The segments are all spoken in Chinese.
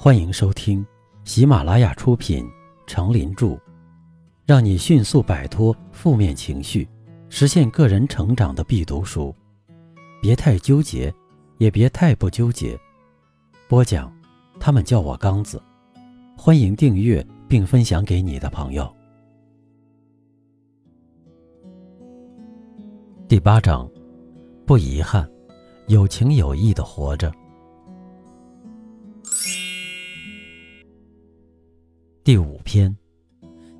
欢迎收听喜马拉雅出品《成林著》，让你迅速摆脱负面情绪，实现个人成长的必读书。别太纠结，也别太不纠结。播讲，他们叫我刚子。欢迎订阅并分享给你的朋友。第八章，不遗憾，有情有义的活着。第五篇，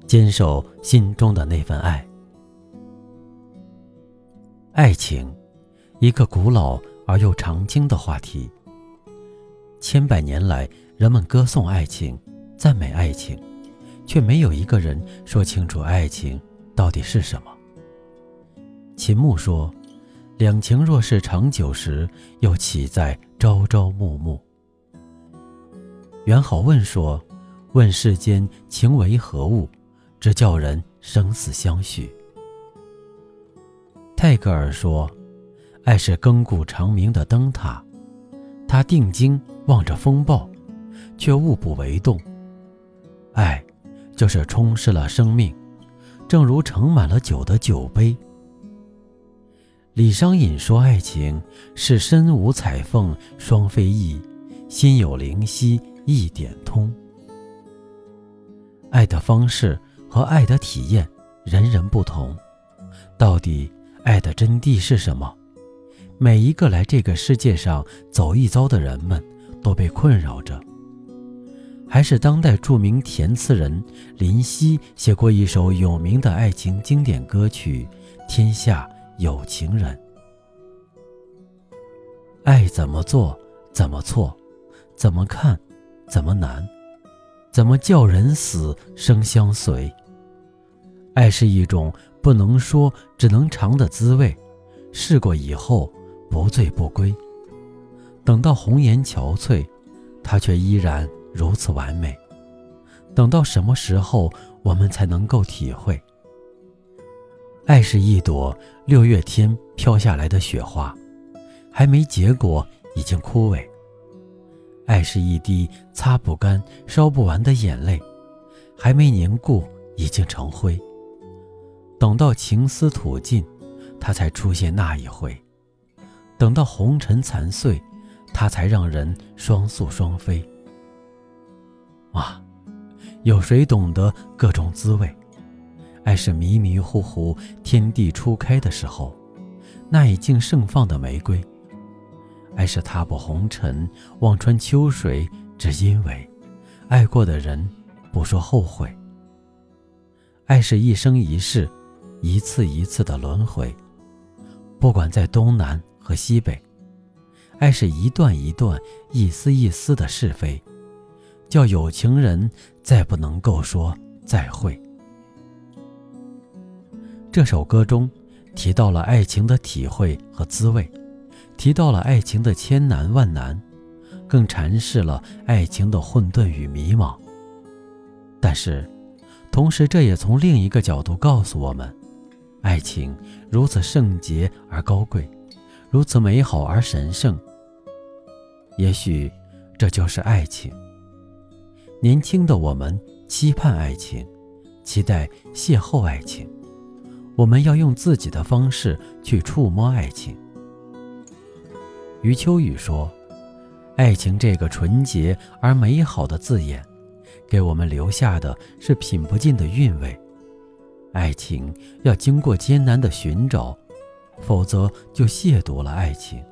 坚守心中的那份爱。爱情，一个古老而又常青的话题。千百年来，人们歌颂爱情，赞美爱情，却没有一个人说清楚爱情到底是什么。秦牧说：“两情若是长久时，又岂在朝朝暮暮？”元好问说。问世间情为何物，只叫人生死相许。泰戈尔说：“爱是亘古长明的灯塔，他定睛望着风暴，却物不为动。爱，就是充实了生命，正如盛满了酒的酒杯。”李商隐说：“爱情是身无彩凤双飞翼，心有灵犀一点通。”爱的方式和爱的体验，人人不同。到底爱的真谛是什么？每一个来这个世界上走一遭的人们，都被困扰着。还是当代著名填词人林夕写过一首有名的爱情经典歌曲《天下有情人》。爱怎么做，怎么错，怎么看，怎么难。怎么叫人死生相随？爱是一种不能说只能尝的滋味，试过以后不醉不归。等到红颜憔悴，它却依然如此完美。等到什么时候我们才能够体会？爱是一朵六月天飘下来的雪花，还没结果已经枯萎。爱是一滴擦不干、烧不完的眼泪，还没凝固，已经成灰。等到情丝吐尽，它才出现那一回；等到红尘残碎，它才让人双宿双飞。哇，有谁懂得各种滋味？爱是迷迷糊糊，天地初开的时候，那已经盛放的玫瑰。爱是踏破红尘，望穿秋水，只因为爱过的人不说后悔。爱是一生一世，一次一次的轮回，不管在东南和西北。爱是一段一段、一丝一丝的是非，叫有情人再不能够说再会。这首歌中提到了爱情的体会和滋味。提到了爱情的千难万难，更阐释了爱情的混沌与迷茫。但是，同时这也从另一个角度告诉我们，爱情如此圣洁而高贵，如此美好而神圣。也许，这就是爱情。年轻的我们期盼爱情，期待邂逅爱情，我们要用自己的方式去触摸爱情。余秋雨说：“爱情这个纯洁而美好的字眼，给我们留下的是品不尽的韵味。爱情要经过艰难的寻找，否则就亵渎了爱情。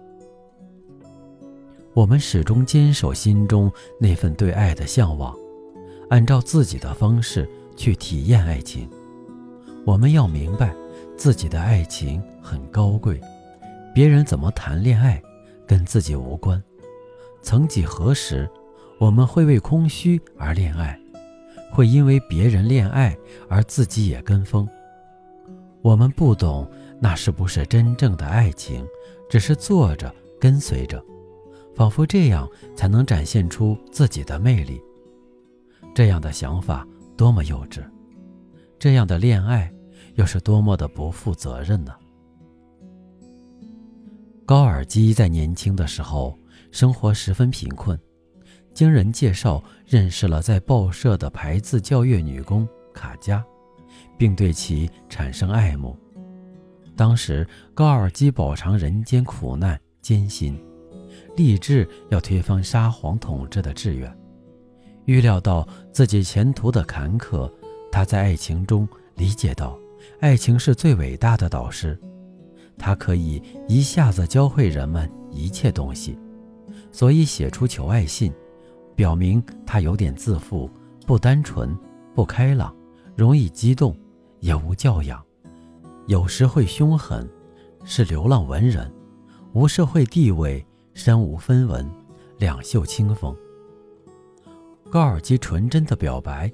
我们始终坚守心中那份对爱的向往，按照自己的方式去体验爱情。我们要明白，自己的爱情很高贵，别人怎么谈恋爱。”跟自己无关。曾几何时，我们会为空虚而恋爱，会因为别人恋爱而自己也跟风。我们不懂那是不是真正的爱情，只是做着跟随着，仿佛这样才能展现出自己的魅力。这样的想法多么幼稚！这样的恋爱又是多么的不负责任呢？高尔基在年轻的时候生活十分贫困，经人介绍认识了在报社的排字校阅女工卡佳，并对其产生爱慕。当时高尔基饱尝人间苦难艰辛，立志要推翻沙皇统治的志愿。预料到自己前途的坎坷，他在爱情中理解到，爱情是最伟大的导师，它可以一下子教会人们一切东西，所以写出求爱信。表明他有点自负，不单纯，不开朗，容易激动，也无教养，有时会凶狠，是流浪文人，无社会地位，身无分文，两袖清风。高尔基纯真的表白，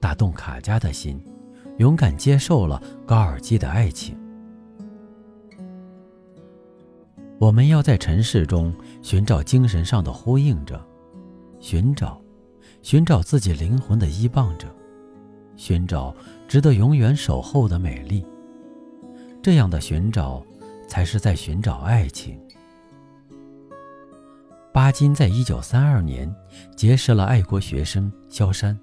打动卡佳的心，勇敢接受了高尔基的爱情。我们要在尘世中寻找精神上的呼应者。寻找，寻找自己灵魂的依傍者，寻找值得永远守候的美丽。这样的寻找，才是在寻找爱情。巴金在一九三二年结识了爱国学生萧山，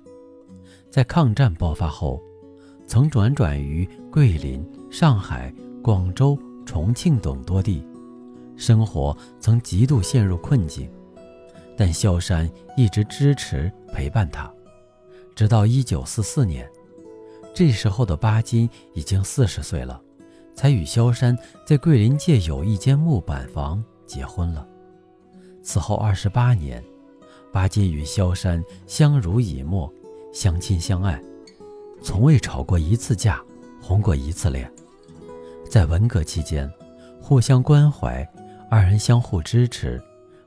在抗战爆发后，曾辗转于桂林、上海、广州、重庆等多地，生活曾极度陷入困境。但萧山一直支持陪伴他，直到一九四四年，这时候的巴金已经四十岁了，才与萧山在桂林界有一间木板房结婚了。此后二十八年，巴金与萧山相濡以沫，相亲相爱，从未吵过一次架，红过一次脸。在文革期间，互相关怀，二人相互支持。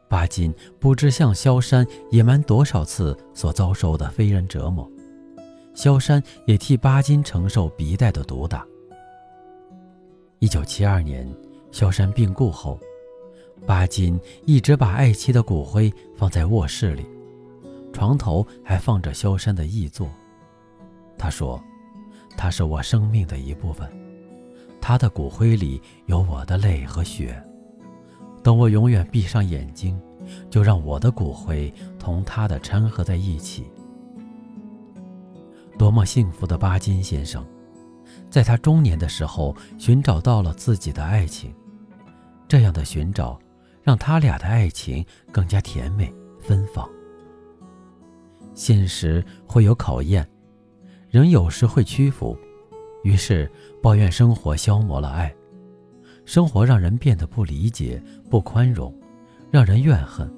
巴金不知向萧山隐瞒多少次所遭受的非人折磨，萧山也替巴金承受鼻带的毒打。一九七二年，萧山病故后，巴金一直把爱妻的骨灰放在卧室里，床头还放着萧山的遗作。他说：“他是我生命的一部分，他的骨灰里有我的泪和血。”等我永远闭上眼睛，就让我的骨灰同他的掺合在一起。多么幸福的巴金先生，在他中年的时候寻找到了自己的爱情。这样的寻找，让他俩的爱情更加甜美芬芳。现实会有考验，人有时会屈服，于是抱怨生活消磨了爱。生活让人变得不理解、不宽容，让人怨恨。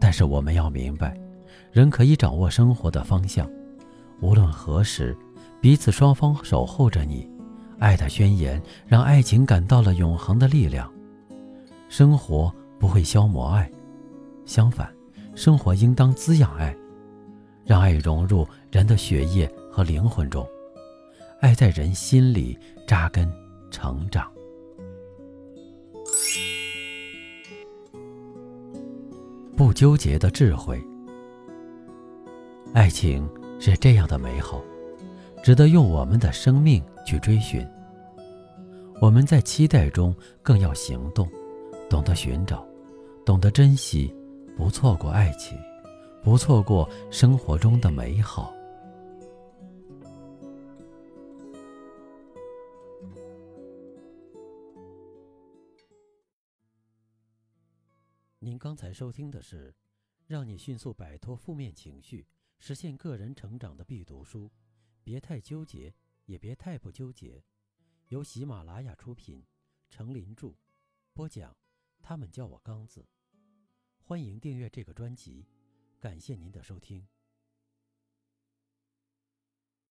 但是我们要明白，人可以掌握生活的方向，无论何时，彼此双方守候着你。爱的宣言让爱情感到了永恒的力量。生活不会消磨爱，相反，生活应当滋养爱，让爱融入人的血液和灵魂中，爱在人心里扎根成长。不纠结的智慧，爱情是这样的美好，值得用我们的生命去追寻。我们在期待中更要行动，懂得寻找，懂得珍惜，不错过爱情，不错过生活中的美好。刚才收听的是，让你迅速摆脱负面情绪，实现个人成长的必读书。别太纠结，也别太不纠结。由喜马拉雅出品，程林著，播讲。他们叫我刚子。欢迎订阅这个专辑，感谢您的收听。